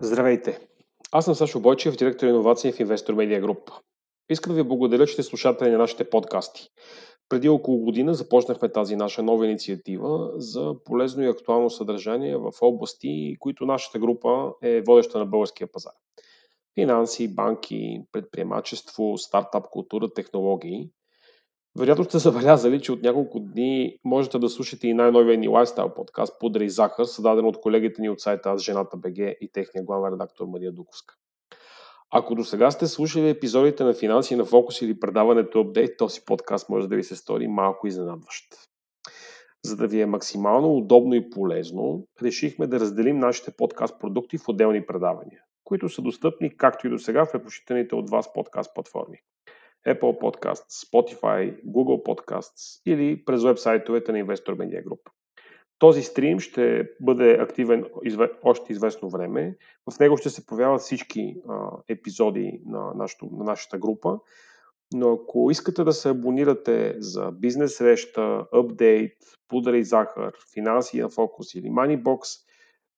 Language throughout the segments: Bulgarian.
Здравейте! Аз съм Сашо Бойчев, директор иновации в Investor Media Group. Искам да ви благодаря, че сте слушатели на нашите подкасти. Преди около година започнахме тази наша нова инициатива за полезно и актуално съдържание в области, които нашата група е водеща на българския пазар. Финанси, банки, предприемачество, стартап култура, технологии. Вероятно сте забелязали, че от няколко дни можете да слушате и най-новия ни лайфстайл подкаст Пудра и създаден от колегите ни от сайта Аз жената БГ и техния главен редактор Мария Дуковска. Ако до сега сте слушали епизодите на Финанси на фокус или предаването Update, този подкаст може да ви се стори малко изненадващ. За да ви е максимално удобно и полезно, решихме да разделим нашите подкаст продукти в отделни предавания, които са достъпни както и до сега в предпочитаните от вас подкаст платформи. Apple Podcasts, Spotify, Google Podcasts или през вебсайтовете на Investor Media Group. Този стрим ще бъде активен още известно време. В него ще се появяват всички епизоди на, нашото, на нашата група. Но ако искате да се абонирате за бизнес среща, апдейт, пудър и захар, финанси на фокус или Moneybox,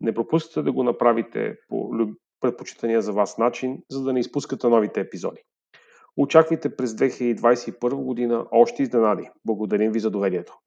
не пропускате да го направите по предпочитания за вас начин, за да не изпускате новите епизоди. Очаквайте през 2021 година още изненади. Благодарим ви за доверието.